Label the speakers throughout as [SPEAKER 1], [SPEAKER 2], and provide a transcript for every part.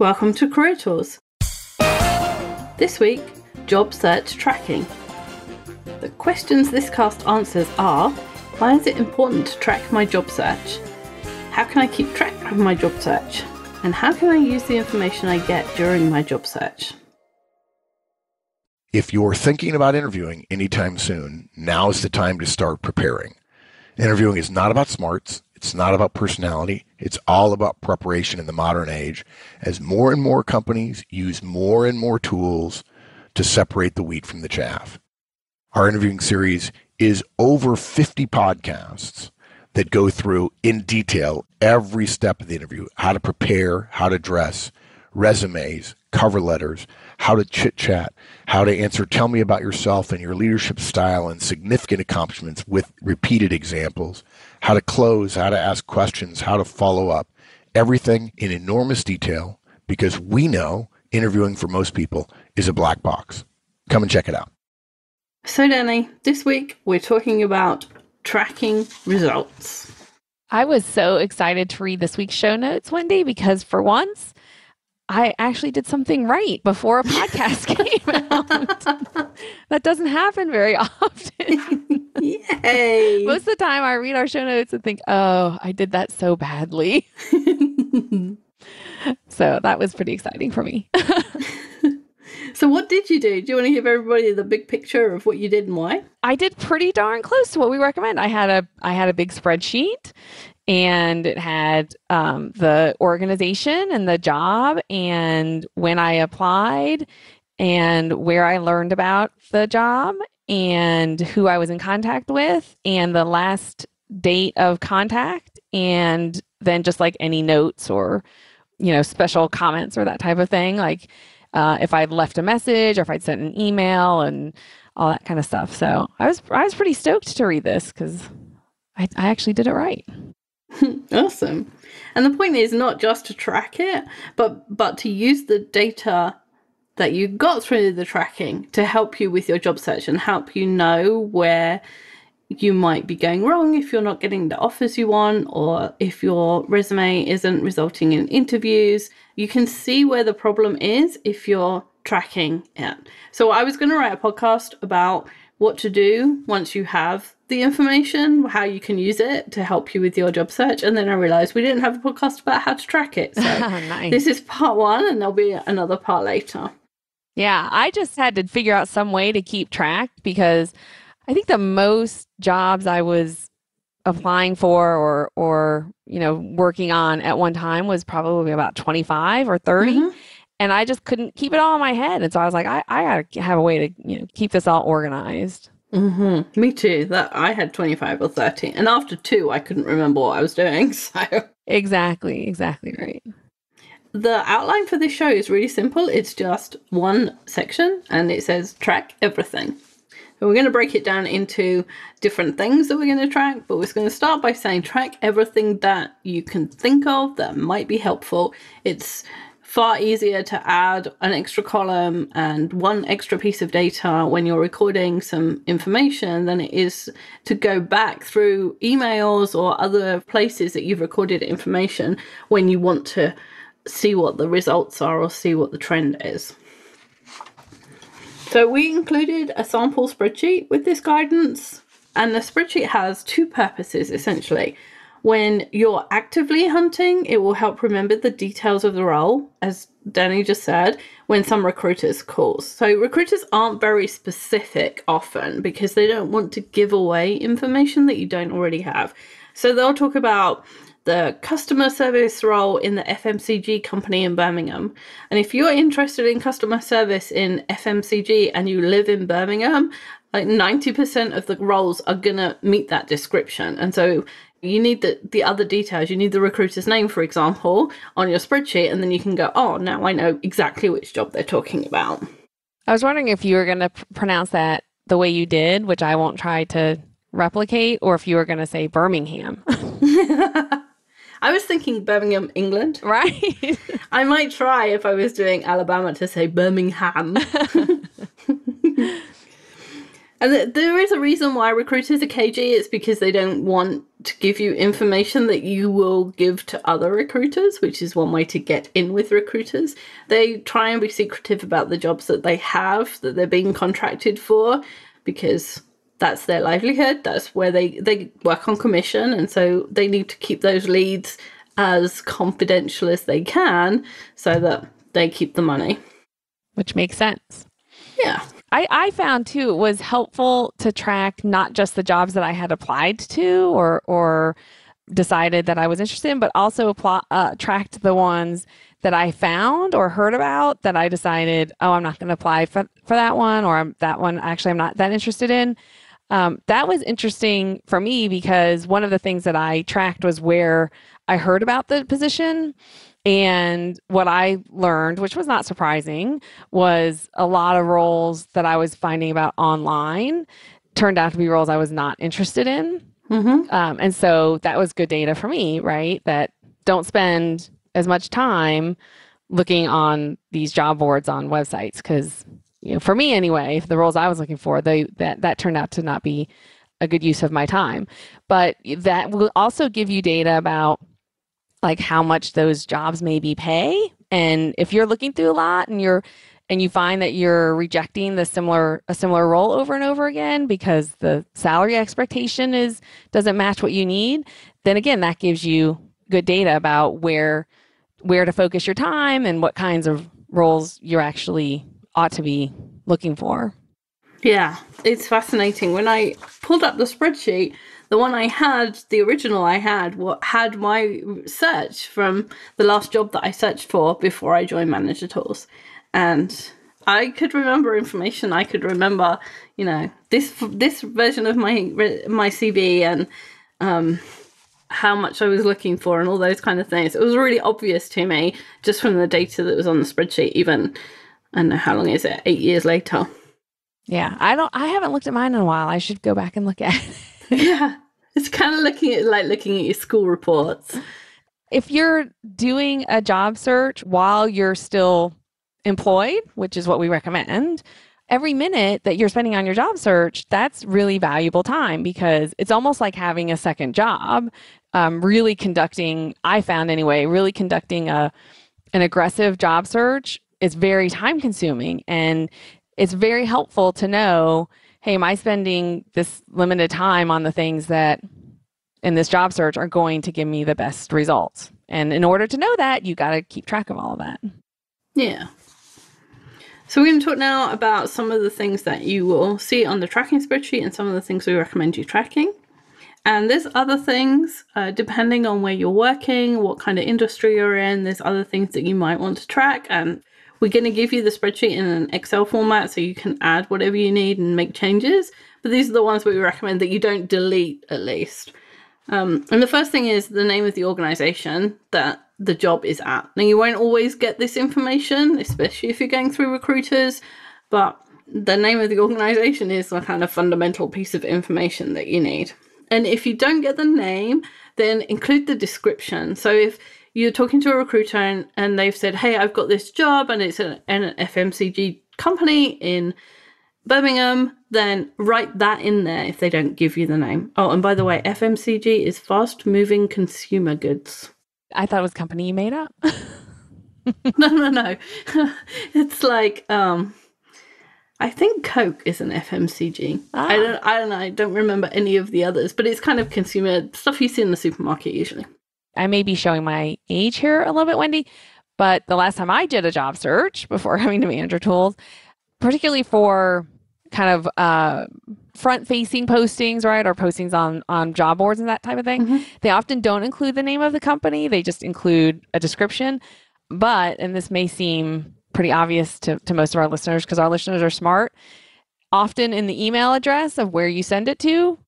[SPEAKER 1] Welcome to Career Tools. This week, job search tracking. The questions this cast answers are Why is it important to track my job search? How can I keep track of my job search? And how can I use the information I get during my job search?
[SPEAKER 2] If you're thinking about interviewing anytime soon, now is the time to start preparing. Interviewing is not about smarts. It's not about personality. It's all about preparation in the modern age as more and more companies use more and more tools to separate the wheat from the chaff. Our interviewing series is over 50 podcasts that go through in detail every step of the interview, how to prepare, how to dress, resumes, cover letters, how to chit chat, how to answer, tell me about yourself and your leadership style and significant accomplishments with repeated examples, how to close, how to ask questions, how to follow up. Everything in enormous detail because we know interviewing for most people is a black box. Come and check it out.
[SPEAKER 1] So, Danny, this week we're talking about tracking results.
[SPEAKER 3] I was so excited to read this week's show notes, Wendy, because for once, I actually did something right before a podcast came out. that doesn't happen very often.
[SPEAKER 1] Yay!
[SPEAKER 3] Most of the time, I read our show notes and think, oh, I did that so badly. so that was pretty exciting for me.
[SPEAKER 1] so, what did you do? Do you want to give everybody the big picture of what you did and why?
[SPEAKER 3] I did pretty darn close to what we recommend. I had a I had a big spreadsheet and it had um, the organization and the job and when I applied and where I learned about the job and who I was in contact with and the last date of contact and then just like any notes or you know special comments or that type of thing like uh, if I'd left a message or if I'd sent an email and all that kind of stuff. So I was I was pretty stoked to read this because I, I actually did it right.
[SPEAKER 1] awesome. And the point is not just to track it, but but to use the data that you got through the tracking to help you with your job search and help you know where you might be going wrong if you're not getting the offers you want or if your resume isn't resulting in interviews. You can see where the problem is if you're tracking it. So I was going to write a podcast about what to do once you have the information, how you can use it to help you with your job search. And then I realized we didn't have a podcast about how to track it. So nice. this is part one, and there'll be another part later.
[SPEAKER 3] Yeah, I just had to figure out some way to keep track because I think the most jobs I was applying for or or you know working on at one time was probably about 25 or 30 mm-hmm. And i just couldn't keep it all in my head and so i was like i, I gotta have a way to you know keep this all organized
[SPEAKER 1] Mm-hmm. Me too. That I had twenty five or thirty, and after two, I couldn't remember what I was doing. So
[SPEAKER 3] exactly, exactly right.
[SPEAKER 1] The outline for this show is really simple. It's just one section, and it says track everything. So we're going to break it down into different things that we're going to track, but we're going to start by saying track everything that you can think of that might be helpful. It's far easier to add an extra column and one extra piece of data when you're recording some information than it is to go back through emails or other places that you've recorded information when you want to see what the results are or see what the trend is. So we included a sample spreadsheet with this guidance and the spreadsheet has two purposes essentially. When you're actively hunting, it will help remember the details of the role, as Danny just said, when some recruiters calls. So recruiters aren't very specific often because they don't want to give away information that you don't already have. So they'll talk about the customer service role in the FMCG company in Birmingham. And if you're interested in customer service in FMCG and you live in Birmingham, like 90% of the roles are going to meet that description. And so you need the, the other details. You need the recruiter's name, for example, on your spreadsheet, and then you can go, oh, now I know exactly which job they're talking about.
[SPEAKER 3] I was wondering if you were going to pr- pronounce that the way you did, which I won't try to replicate, or if you were going to say Birmingham.
[SPEAKER 1] I was thinking Birmingham, England.
[SPEAKER 3] Right.
[SPEAKER 1] I might try if I was doing Alabama to say Birmingham. And there is a reason why recruiters are cagey. It's because they don't want to give you information that you will give to other recruiters, which is one way to get in with recruiters. They try and be secretive about the jobs that they have, that they're being contracted for, because that's their livelihood. That's where they, they work on commission. And so they need to keep those leads as confidential as they can so that they keep the money.
[SPEAKER 3] Which makes sense.
[SPEAKER 1] Yeah.
[SPEAKER 3] I, I found too it was helpful to track not just the jobs that I had applied to or or decided that I was interested in, but also apply, uh, tracked the ones that I found or heard about that I decided, oh, I'm not going to apply for, for that one, or I'm, that one actually I'm not that interested in. Um, that was interesting for me because one of the things that I tracked was where I heard about the position. And what I learned, which was not surprising, was a lot of roles that I was finding about online turned out to be roles I was not interested in.
[SPEAKER 1] Mm-hmm.
[SPEAKER 3] Um, and so that was good data for me, right? That don't spend as much time looking on these job boards on websites because you know for me anyway the roles i was looking for they that that turned out to not be a good use of my time but that will also give you data about like how much those jobs maybe pay and if you're looking through a lot and you're and you find that you're rejecting the similar a similar role over and over again because the salary expectation is doesn't match what you need then again that gives you good data about where where to focus your time and what kinds of roles you're actually ought to be looking for
[SPEAKER 1] Yeah, it's fascinating. When I pulled up the spreadsheet, the one I had, the original I had, what had my search from the last job that I searched for before I joined Manager Tools, and I could remember information. I could remember, you know, this this version of my my CV and um, how much I was looking for and all those kind of things. It was really obvious to me just from the data that was on the spreadsheet. Even I don't know how long is it? Eight years later.
[SPEAKER 3] yeah i don't i haven't looked at mine in a while i should go back and look at it
[SPEAKER 1] Yeah. It's kind of looking at like looking at your school reports.
[SPEAKER 3] if you're doing a job search while you're still employed, which is what we recommend, every minute that you're spending on your job search, that's really valuable time because it's almost like having a second job. Um, really conducting, I found anyway, really conducting a an aggressive job search is very time consuming and it's very helpful to know hey am i spending this limited time on the things that in this job search are going to give me the best results and in order to know that you got to keep track of all of that
[SPEAKER 1] Yeah. So we're going to talk now about some of the things that you will see on the tracking spreadsheet and some of the things we recommend you tracking. And there's other things, uh, depending on where you're working, what kind of industry you're in, there's other things that you might want to track. And we're going to give you the spreadsheet in an Excel format so you can add whatever you need and make changes. But these are the ones we recommend that you don't delete at least. Um, and the first thing is the name of the organization that the job is at. Now, you won't always get this information, especially if you're going through recruiters, but the name of the organization is a kind of fundamental piece of information that you need. And if you don't get the name, then include the description. So if you're talking to a recruiter and, and they've said, hey, I've got this job and it's an, an FMCG company in Birmingham, then write that in there if they don't give you the name. Oh, and by the way, FMCG is fast moving consumer goods.
[SPEAKER 3] i thought it was company you made up
[SPEAKER 1] no, no, no. it's like um I think Coke is an FMCG. I
[SPEAKER 3] Ah.
[SPEAKER 1] don't I don't know, I don't remember any of the others, but it's kind of consumer stuff you see in the supermarket usually.
[SPEAKER 3] I may be showing my age here a little bit, Wendy, but the last time I did a job search before coming to Manager Tools, particularly for kind of uh, front facing postings, right, or postings on on job boards and that type of thing,
[SPEAKER 1] Mhm.
[SPEAKER 3] they often don't include the name of the company. They just include a description. But, and this may seem pretty obvious to, to most of our listeners because our listeners are smart, often in the email address of where you send it to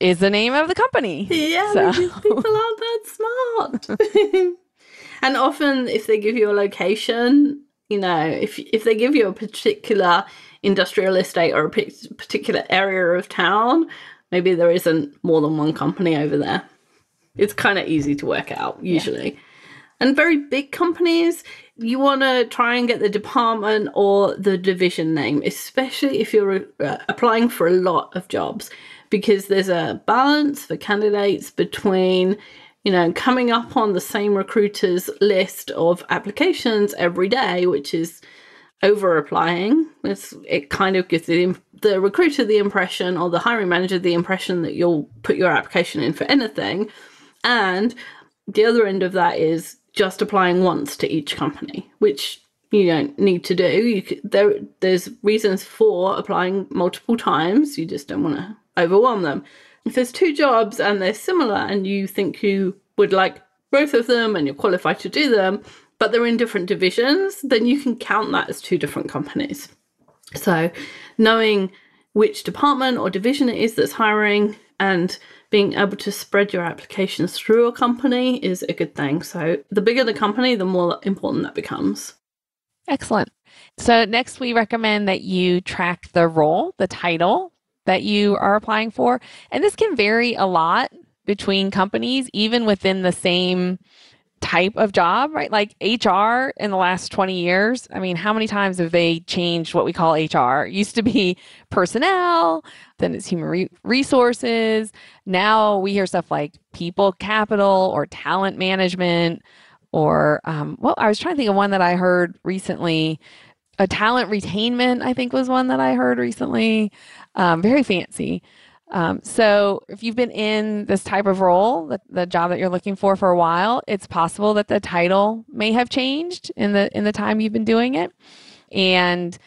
[SPEAKER 3] is the name of the company.
[SPEAKER 1] Yeah,
[SPEAKER 3] So-
[SPEAKER 1] because people aren't that smart. and often, if they give you a location, you know, if if they give you a particular industrial estate or a particular area of town, maybe there isn't more than one company over there. It's kind of easy to work out usually. And very big companies, you want to try and get the department or the division name, especially if you're uh, applying for a lot of jobs, because there's a balance for candidates between, you know, coming up on the same recruiter's list of applications every day, which is over applying. It kind of gives the, the recruiter the impression or the hiring manager the impression that you'll put your application in for anything. And the other end of that is just applying once to each company, which you don't need to do. You there, there's reasons for applying multiple times. You just don't want to overwhelm them. If there's two jobs and they're similar, and you think you would like both of them and you're qualified to do them, but they're in different divisions, then you can count that as two different companies. So, knowing which department or division it is that's hiring and being able to spread your applications through a company is a good thing. So, the bigger the company, the more important that becomes.
[SPEAKER 3] Excellent. So, next, we recommend that you track the role, the title that you are applying for. And this can vary a lot between companies, even within the same type of job, right? Like HR in the last 20 years. I mean, how many times have they changed what we call HR? It used to be personnel, then it's human re- resources. Now we hear stuff like people capital or talent management or, um, well, I was trying to think of one that I heard recently. A talent retainment, I think, was one that I heard recently. Um, very fancy. Um, so if you've been in this type of role, the, the job that you're looking for for a while, it's possible that the title may have changed in the in the time you've been doing it, and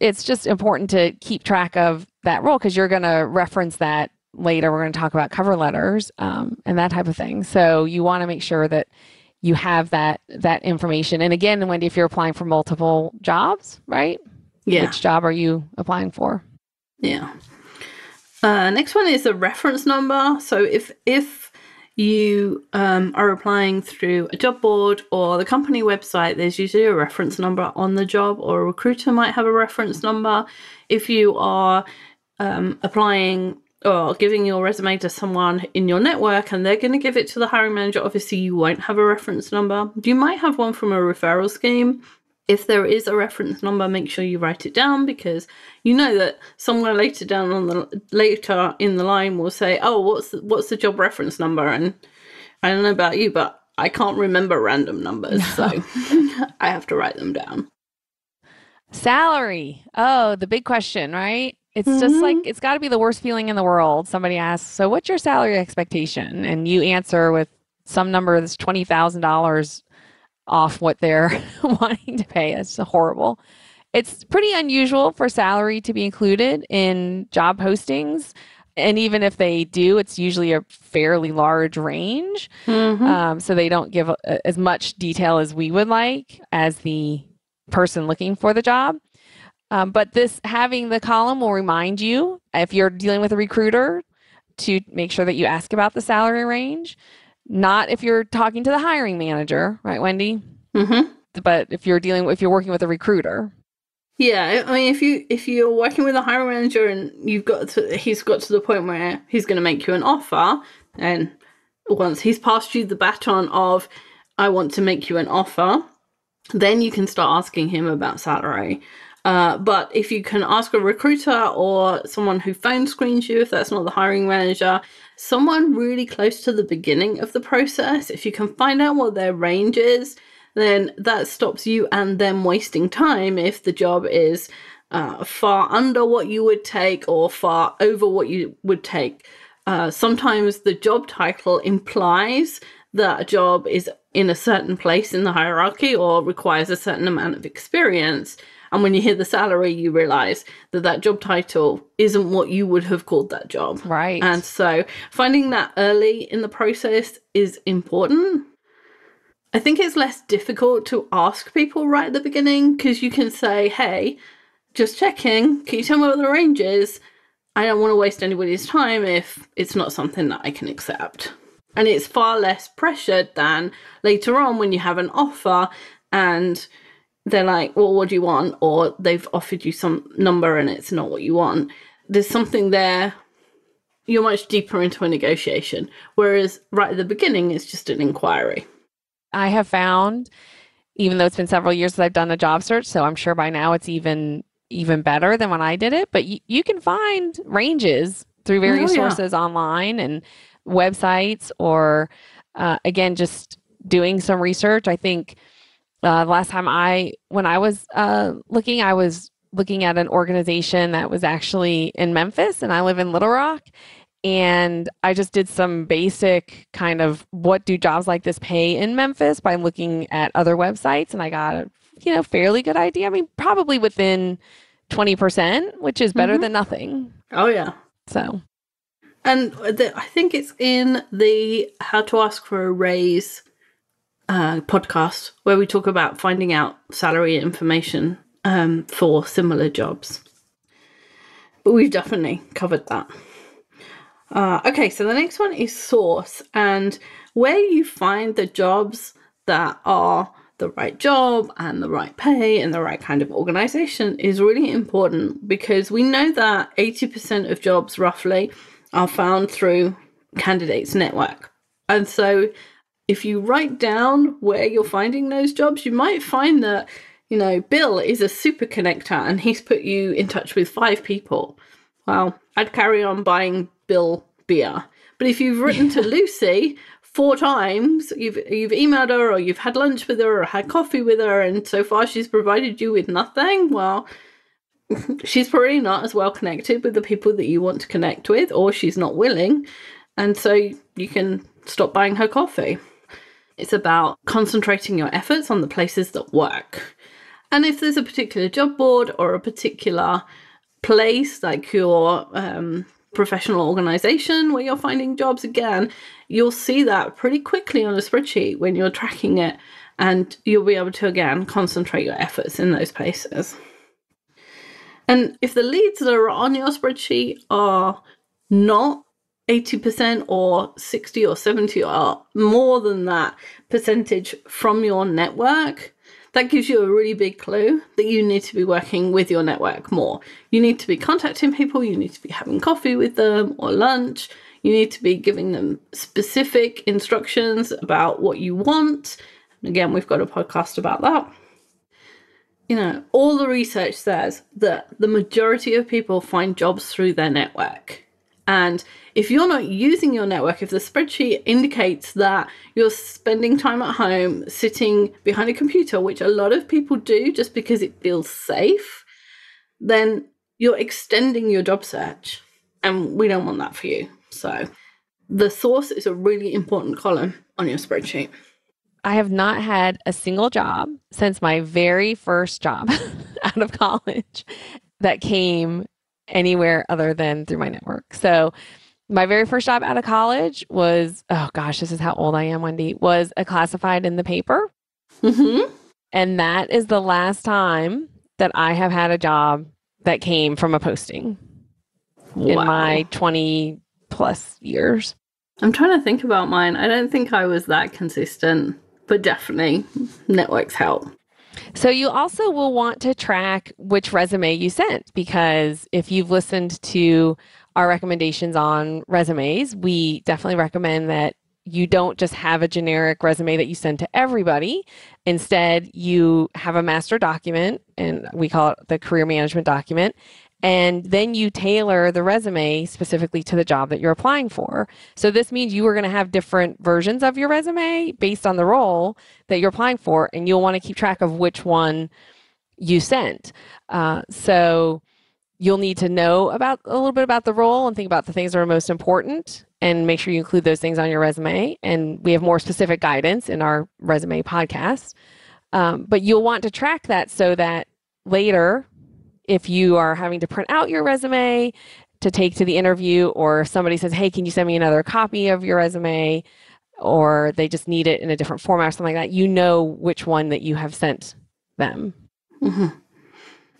[SPEAKER 3] it's just important to keep track of that role because you're going to reference that later. We're going to talk about cover letters um, and that type of thing. So you want to make sure that you have that that information. And again, Wendy, if you're applying for multiple jobs, right?
[SPEAKER 1] Yeah.
[SPEAKER 3] Which job are you applying for?
[SPEAKER 1] Yeah. Uh, next one is a reference number. So if if you um, are applying through a job board or the company website, there's usually a reference number on the job, or a recruiter might have a reference number. If you are um, applying or giving your resume to someone in your network and they're going to give it to the hiring manager, obviously you won't have a reference number. You might have one from a referral scheme, if there is a reference number, make sure you write it down because you know that somewhere later down on the later in the line will say, "Oh, what's the, what's the job reference number?" And I don't know about you, but I can't remember random numbers, no. so I have to write them down.
[SPEAKER 3] Salary. Oh, the big question, right? It's mm-hmm. just like it's got to be the worst feeling in the world. Somebody asks, "So, what's your salary expectation?" and you answer with some number that's twenty thousand dollars off what they're wanting to pay. It's horrible. It's pretty unusual for salary to be included in job postings. And even if they do, it's usually a fairly large range. Mm-hmm. Um, so they don't give a, as much detail as we would like as the person looking for the job. Um, but this having the column will remind you if you're dealing with a recruiter to make sure that you ask about the salary range. Not if you're talking to the hiring manager, right, Wendy?
[SPEAKER 1] Mm-hmm.
[SPEAKER 3] But if you're dealing, if you're working with a recruiter,
[SPEAKER 1] yeah, I mean, if you if you're working with a hiring manager and you've got to, he's got to the point where he's going to make you an offer, and once he's passed you the baton of, I want to make you an offer, then you can start asking him about salary. Uh, but if you can ask a recruiter or someone who phone screens you, if that's not the hiring manager, someone really close to the beginning of the process, if you can find out what their range is, then that stops you and them wasting time if the job is uh, far under what you would take or far over what you would take. Uh, sometimes the job title implies that a job is in a certain place in the hierarchy or requires a certain amount of experience. And when you hear the salary, you realize that that job title isn't what you would have called that job.
[SPEAKER 3] Right.
[SPEAKER 1] And so finding that early in the process is important. I think it's less difficult to ask people right at the beginning because you can say, hey, just checking, can you tell me what the range is? I don't want to waste anybody's time if it's not something that I can accept. And it's far less pressured than later on when you have an offer and they're like, well, what do you want? Or they've offered you some number and it's not what you want. There's something there. You're much deeper into a negotiation. Whereas right at the beginning, it's just an inquiry.
[SPEAKER 3] I have found even though it's been several years since I've done a job search. So I'm sure by now it's even even better than when I did it. But y- you can find ranges through various
[SPEAKER 1] Oh, yeah.
[SPEAKER 3] sources online and websites, or uh, again, just doing some research. I think uh, last time I, when I was uh, looking, I was looking at an organization that was actually in Memphis, and I live in Little Rock. And I just did some basic kind of what do jobs like this pay in Memphis by looking at other websites, and I got a you know fairly good idea. I mean, probably within twenty percent, which is better
[SPEAKER 1] Mhm.
[SPEAKER 3] than nothing.
[SPEAKER 1] Oh yeah.
[SPEAKER 3] So
[SPEAKER 1] And the, I think it's in the How to Ask for a Raise uh, podcast where we talk about finding out salary information um, for similar jobs. But we've definitely covered that. Uh, okay, so the next one is source, and where you find the jobs that are the right job and the right pay and the right kind of organization is really important because we know that 80% of jobs roughly are found through candidates network. And so if you write down where you're finding those jobs, you might find that, you know, Bill is a super connector and he's put you in touch with five people. Well, I'd carry on buying Bill beer. But if you've written to Lucy four times, you've you've emailed her or you've had lunch with her or had coffee with her, and so far she's provided you with nothing, well, she's probably not as well connected with the people that you want to connect with, or she's not willing. And so you can stop buying her coffee. It's about concentrating your efforts on the places that work. And if there's a particular job board or a particular place, like your um, professional organization where you're finding jobs again, you'll see that pretty quickly on a spreadsheet when you're tracking it. And you'll be able to, again, concentrate your efforts in those places. And if the leads that are on your spreadsheet are not 80% or 60 or 70 or more than that percentage from your network, that gives you a really big clue that you need to be working with your network more. You need to be contacting people, you need to be having coffee with them or lunch, you need to be giving them specific instructions about what you want. Again, we've got a podcast about that. You know, all the research says that the majority of people find jobs through their network. And if you're not using your network, if the spreadsheet indicates that you're spending time at home sitting behind a computer, which a lot of people do just because it feels safe, then you're extending your job search. And we don't want that for you. So the source is a really important column on your spreadsheet.
[SPEAKER 3] I have not had a single job since my very first job out of college that came anywhere other than through my network. So my very first job out of college was oh gosh, this is how old I am, Wendy, was a classified in the paper.
[SPEAKER 1] Mm-hmm.
[SPEAKER 3] And that is the last time that I have had a job that came from a posting in my 20 plus years.
[SPEAKER 1] I'm trying to think about mine. I don't think I was that consistent, but definitely networks help.
[SPEAKER 3] So you also will want to track which resume you sent because if you've listened to our recommendations on resumes, we definitely recommend that you don't just have a generic resume that you send to everybody. Instead, you have a master document, and we call it the career management document. And then you tailor the resume specifically to the job that you're applying for. So, this means you are going to have different versions of your resume based on the role that you're applying for, and you'll want to keep track of which one you sent. Uh, so, you'll need to know about a little bit about the role and think about the things that are most important and make sure you include those things on your resume. And we have more specific guidance in our resume podcast. Um, but you'll want to track that so that later, if you are having to print out your resume to take to the interview, or if somebody says, Hey, can you send me another copy of your resume? Or they just need it in a different format or something like that, you know which one that you have sent them.
[SPEAKER 1] hmm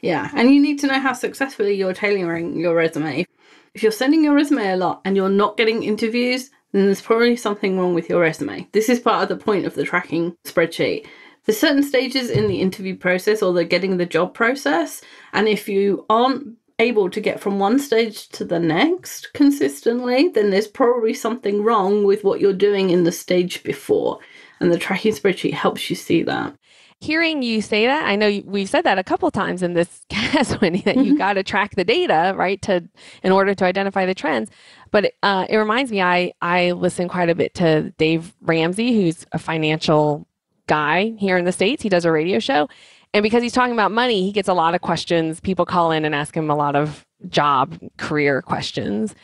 [SPEAKER 1] Yeah, and you need to know how successfully you're tailoring your resume. If you're sending your resume a lot and you're not getting interviews, then there's probably something wrong with your resume. This is part of the point of the tracking spreadsheet. There's certain stages in the interview process or the getting the job process, and if you aren't able to get from one stage to the next consistently, then there's probably something wrong with what you're doing in the stage before. And the tracking spreadsheet helps you see that.
[SPEAKER 3] hearing you say that, I know we've said that a couple times in this cast, Wendy, that mm-hmm. you got to track the data, right, to in order to identify the trends. But uh, it reminds me, I I listen quite a bit to Dave Ramsey, who's a financial guy here in the states. He does a radio show, and because he's talking about money, he gets a lot of questions. People call in and ask him a lot of job career questions.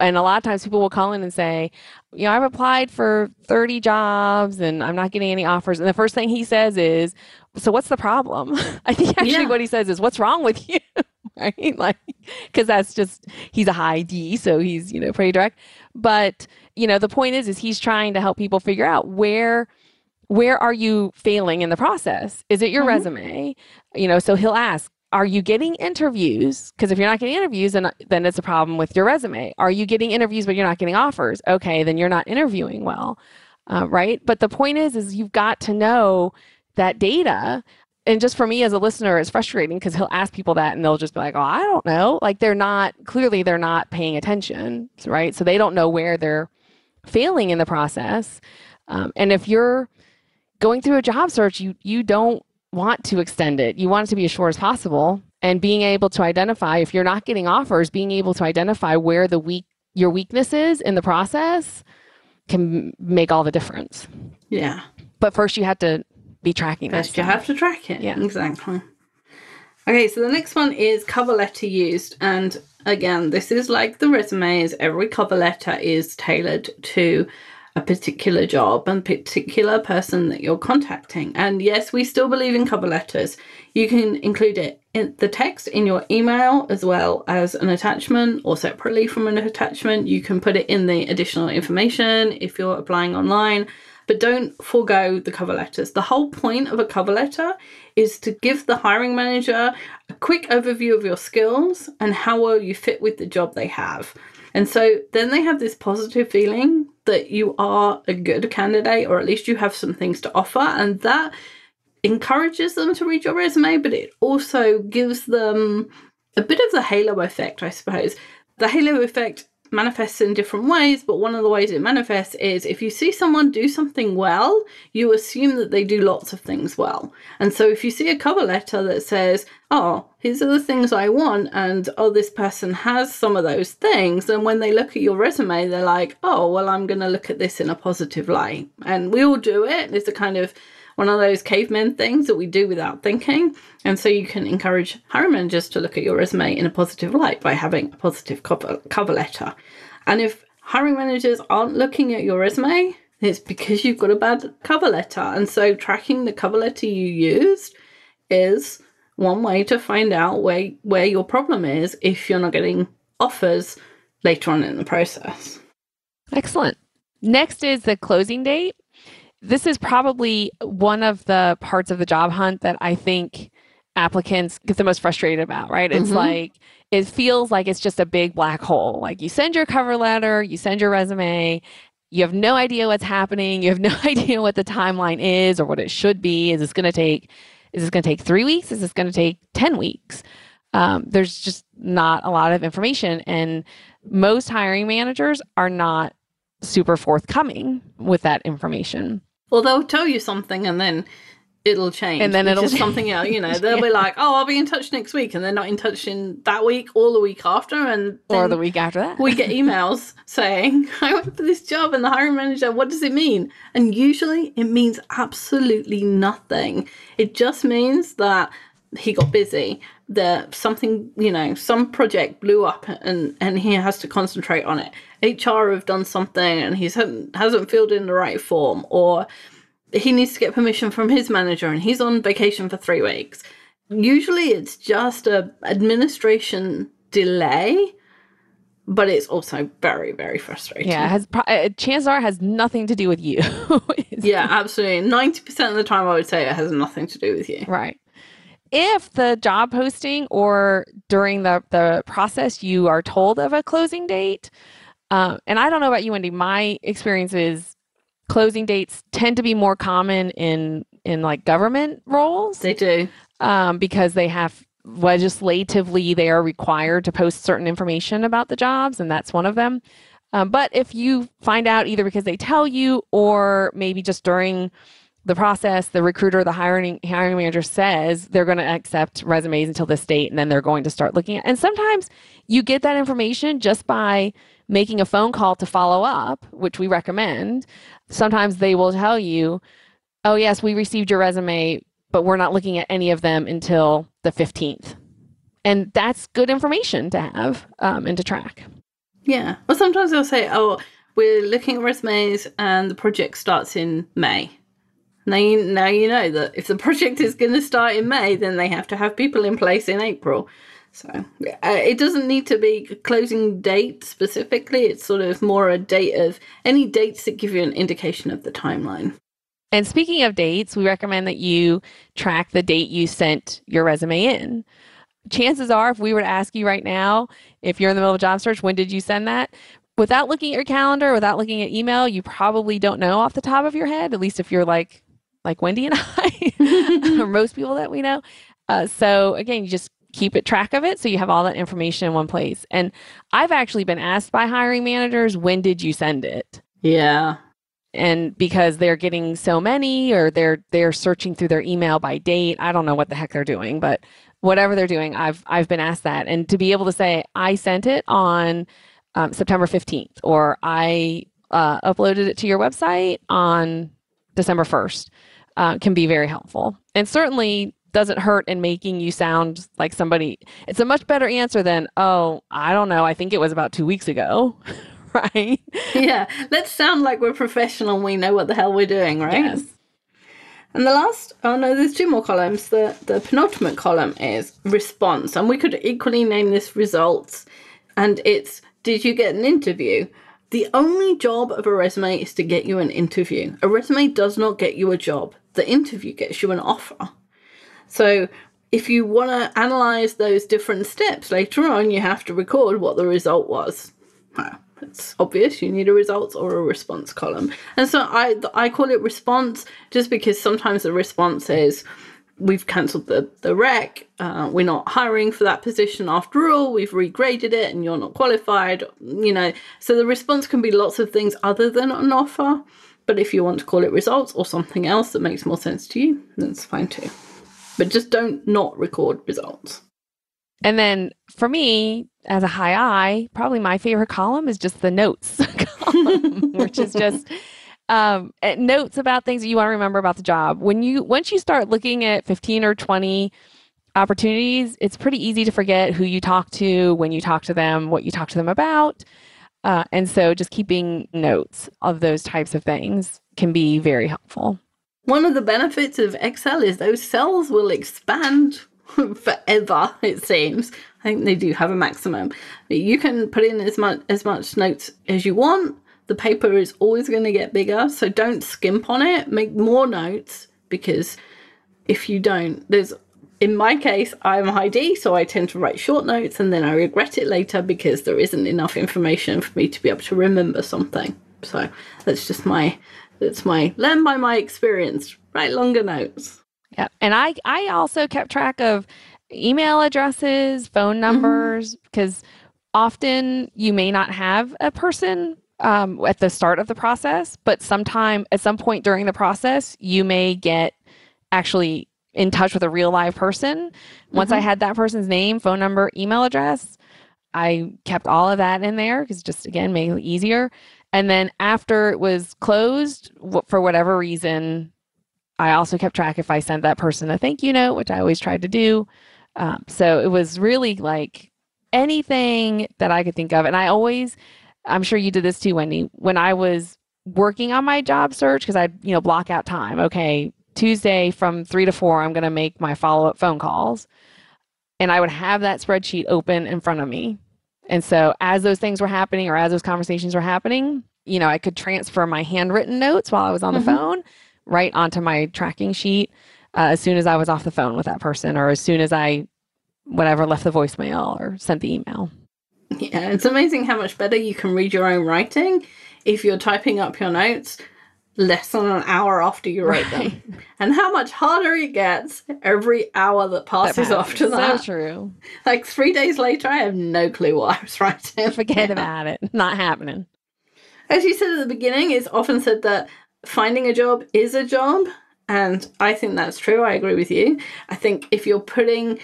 [SPEAKER 3] And a lot of times people will call in and say, you know, I've applied for 30 jobs and I'm not getting any offers. And the first thing he says is, so what's the problem? I think actually yeah. what he says is, what's wrong with you? right? Like, because that's just, he's a high D, so he's, you know, pretty direct. But, you know, the point is, is he's trying to help people figure out where, where are you failing in the process? Is it your mm-hmm. resume? You know, so he'll ask, are you getting interviews? Because if you're not getting interviews, then, then it's a problem with your resume. Are you getting interviews but you're not getting offers? Okay, then you're not interviewing well, uh, right? But the point is, is you've got to know that data. And just for me as a listener, it's frustrating because he'll ask people that and they'll just be like, "Oh, I don't know." Like they're not clearly they're not paying attention, right? So they don't know where they're failing in the process. Um, and if you're going through a job search, you you don't want to extend it. You want it to be as short as possible. And being able to identify, if you're not getting offers, being able to identify where the weak your weakness is in the process can make all the difference.
[SPEAKER 1] Yeah.
[SPEAKER 3] But first you have to be tracking
[SPEAKER 1] First you have to track it. Yeah. Exactly. Okay, so the next one is cover letter used. And again, this is like the resumes. Every cover letter is tailored to a particular job and particular person that you're contacting. And yes, we still believe in cover letters. You can include it in the text in your email as well as an attachment or separately from an attachment. You can put it in the additional information if you're applying online. But don't forego the cover letters. The whole point of a cover letter is to give the hiring manager a quick overview of your skills and how well you fit with the job they have. And so then they have this positive feeling that you are a good candidate, or at least you have some things to offer. And that encourages them to read your resume, but it also gives them a bit of the halo effect, I suppose. The halo effect manifests in different ways, but one of the ways it manifests is if you see someone do something well, you assume that they do lots of things well. And so if you see a cover letter that says, oh, these are the things I want, and oh, this person has some of those things, and when they look at your resume, they're like, oh, well, I'm going to look at this in a positive light. And we all do it. It's a kind of one of those caveman things that we do without thinking. And so you can encourage hiring managers to look at your resume in a positive light by having a positive cover, cover letter. And if hiring managers aren't looking at your resume, it's because you've got a bad cover letter. And so tracking the cover letter you used is one way to find out where where your problem is if you're not getting offers later on in the process.
[SPEAKER 3] Excellent. Next is the closing date this is probably one of the parts of the job hunt that I think applicants get the most frustrated about, right? It's mm-hmm. like it feels like it's just a big black hole. Like you send your cover letter, you send your resume, you have no idea what's happening, you have no idea what the timeline is or what it should be. Is this going to take is this going to take 3 weeks? Is this going to take 10 weeks? Um, there's just not a lot of information and most hiring managers are not super forthcoming with that information.
[SPEAKER 1] Well, they'll tell you something and then it'll change.
[SPEAKER 3] And then it'll
[SPEAKER 1] something else. You know, they'll yeah. be like, "Oh, I'll be in touch next week," and they're not in touch in that week or the week after, and
[SPEAKER 3] or the week after that.
[SPEAKER 1] we get emails saying, "I went for this job," and the hiring manager, "What does it mean?" And usually, it means absolutely nothing. It just means that he got busy that something you know some project blew up and and he has to concentrate on it hr have done something and he hasn't, filled in the right form or he needs to get permission from his manager and he's on vacation for three weeks. Usually it's just a administration delay but it's also very very frustrating.
[SPEAKER 3] Yeah has uh, chances are has nothing to do with you.
[SPEAKER 1] Yeah absolutely. 90% of the time i would say it has nothing to do with you.
[SPEAKER 3] Right. If the job posting or during the, the process you are told of a closing date, um, and I don't know about you, Wendy, my experience is closing dates tend to be more common in in like government roles.
[SPEAKER 1] They do.
[SPEAKER 3] Um, because they have legislatively they are required to post certain information about the jobs, and that's one of them. Um, but if you find out either because they tell you or maybe just during the process, the recruiter, the hiring hiring manager says they're going to accept resumes until this date, and then they're going to start looking at. And sometimes you get that information just by making a phone call to follow up, which we recommend. Sometimes they will tell you, "Oh yes, we received your resume, but we're not looking at any of them until the 15th." And that's good information to have um, and to track.
[SPEAKER 1] Yeah. Or sometimes they'll say, "Oh, we're looking at resumes, and the project starts in May." Now you, now you know that if the project is going to start in May, then they have to have people in place in April. So uh, it doesn't need to be a closing date specifically. It's sort of more a date of any dates that give you an indication of the timeline.
[SPEAKER 3] And speaking of dates, we recommend that you track the date you sent your resume in. Chances are, if we were to ask you right now, if you're in the middle of a job search, when did you send that? Without looking at your calendar, without looking at email, you probably don't know off the top of your head, at least if you're like like Wendy and I, or most people that we know. Uh, so again, you just keep it track of it so you have all that information in one place. And I've actually been asked by hiring managers, when did you send it?
[SPEAKER 1] Yeah.
[SPEAKER 3] And because they're getting so many or they're they're searching through their email by date, I don't know what the heck they're doing, but whatever they're doing, I've I've been asked that. And to be able to say I sent it on um, September 15th or I uh, uploaded it to your website on December 1st uh, can be very helpful. And certainly doesn't hurt in making you sound like somebody. It's a much better answer than, oh, I don't know. I think it was about two weeks ago. right?
[SPEAKER 1] Yeah. Let's sound like we're professional and we know what the hell we're doing, right? Yes. And the last, oh no, there's two more columns. The, the penultimate column is response. And we could equally name this results. And it's, did you get an interview? The only job of a resume is to get you an interview. A resume does not get you a job the interview gets you an offer. So if you want to analyze those different steps later on, you have to record what the result was. Well, it's obvious you need a results or a response column. And so I I call it response just because sometimes the response is we've cancelled the, the rec, uh, we're not hiring for that position after all, we've regraded it and you're not qualified, you know. So the response can be lots of things other than an offer. But if you want to call it results or something else that makes more sense to you, that's fine too. But just don't not record results.
[SPEAKER 3] And then for me, as a high I, probably my favorite column is just the notes column, which is just um, eh, notes about things that you want to remember about the job. When you once you start looking at 15 or 20 opportunities, it's pretty easy to forget who you talk to, when you talk to them, what you talk to them about. Uh, and so just keeping notes of those types of things can be very helpful.
[SPEAKER 1] One of the benefits of Excel is those cells will expand forever, it seems. I think they do have a maximum. You can put in as much as much notes as you want. The paper is always going to get bigger, so don't skimp on it. Make more notes because if you don't, there's in my case, I'm high D, so I tend to write short notes and then I regret it later because there isn't enough information for me to be able to remember something. So that's just my that's my learn by my experience. Write longer notes.
[SPEAKER 3] Yeah, and I I also kept track of email addresses, phone mm-hmm. numbers, because mm-hmm. often you may not have a person um, at the start of the process, but sometime at some point during the process, you may get actually in touch with a real live person. Once mm-hmm. I had that person's name, phone number, email address, I kept all of that in there because just again made it easier. And then after it was closed, for whatever reason, I also kept track if I sent that person a thank you note, which I always tried to do. Um, so it was really like anything that I could think of. And I always, I'm sure you did this too, Wendy, when I was working on my job search, because I, you know, block out time. Okay, Tuesday from three to four, I'm going to make my follow up phone calls. And I would have that spreadsheet open in front of me. And so as those things were happening or as those conversations were happening, you know, I could transfer my handwritten notes while I was on mm-hmm. the phone right onto my tracking sheet uh, as soon as I was off the phone with that person or as soon as I, whatever, left the voicemail or sent the email.
[SPEAKER 1] Yeah, it's amazing how much better you can read your own writing if you're typing up your notes less than an hour after you write right. them. And how much harder it gets every hour that passes that after that.
[SPEAKER 3] So true.
[SPEAKER 1] Like three days later, I have no clue what I was writing.
[SPEAKER 3] Forget about it. Not happening.
[SPEAKER 1] As you said at the beginning, it's often said that finding a job is a job. And I think that's true. I agree with you. I think if you're putting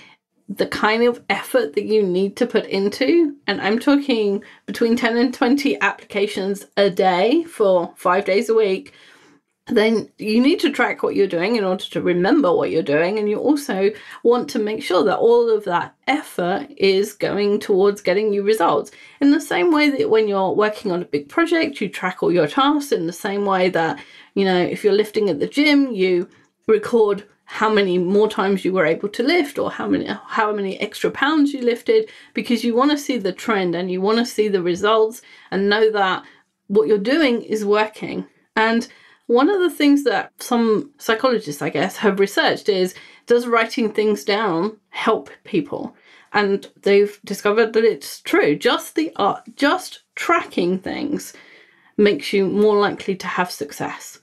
[SPEAKER 1] the kind of effort that you need to put into, and I'm talking between 10 and 20 applications a day for five days a week, then you need to track what you're doing in order to remember what you're doing. And you also want to make sure that all of that effort is going towards getting you results. In the same way that when you're working on a big project, you track all your tasks, in the same way that, you know, if you're lifting at the gym, you record how many more times you were able to lift or how many how many extra pounds you lifted because you want to see the trend and you want to see the results and know that what you're doing is working and one of the things that some psychologists, I guess, have researched is does writing things down help people? And they've discovered that it's true. Just the art, uh, just tracking things makes you more likely to have success.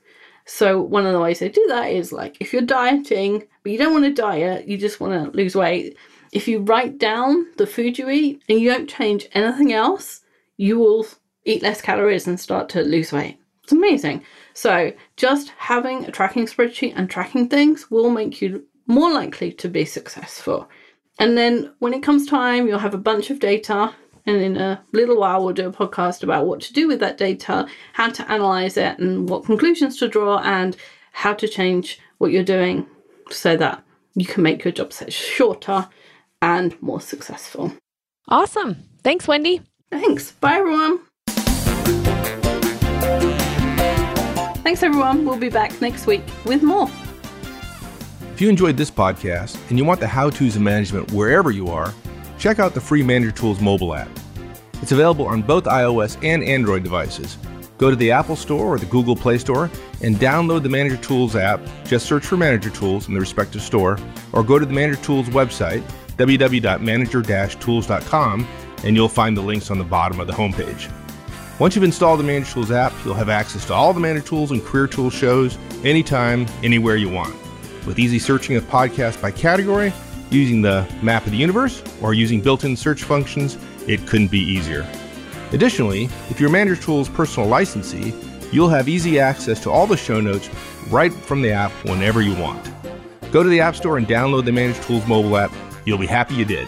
[SPEAKER 1] So one of the ways they do that is like if you're dieting, but you don't want to diet, you just want to lose weight. If you write down the food you eat and you don't change anything else, you will eat less calories and start to lose weight. It's amazing. So, just having a tracking spreadsheet and tracking things will make you more likely to be successful. And then when it comes time, you'll have a bunch of data. And in a little while, we'll do a podcast about what to do with that data, how to analyze it, and what conclusions to draw, and how to change what you're doing so that you can make your job set shorter and more successful.
[SPEAKER 3] Awesome. Thanks, Wendii.
[SPEAKER 1] Thanks. Bye, everyone. Thanks, everyone. We'll be back next week with more.
[SPEAKER 4] If you enjoyed this podcast and you want the how to's of management wherever you are, check out the free Manager Tools mobile app. It's available on both iOS and Android devices. Go to the Apple Store or the Google Play Store and download the Manager Tools app. Just search for Manager Tools in the respective store, or go to the Manager Tools website, www.manager-tools.com, and you'll find the links on the bottom of the homepage. Once you've installed the Manager Tools app, you'll have access to all the Manager Tools and Career Tools shows anytime, anywhere you want. With easy searching of podcasts by category, using the map of the universe, or using built in search functions, it couldn't be easier. Additionally, if you're Manager Tools personal licensee, you'll have easy access to all the show notes right from the app whenever you want. Go to the App Store and download the Manager Tools mobile app. You'll be happy you did.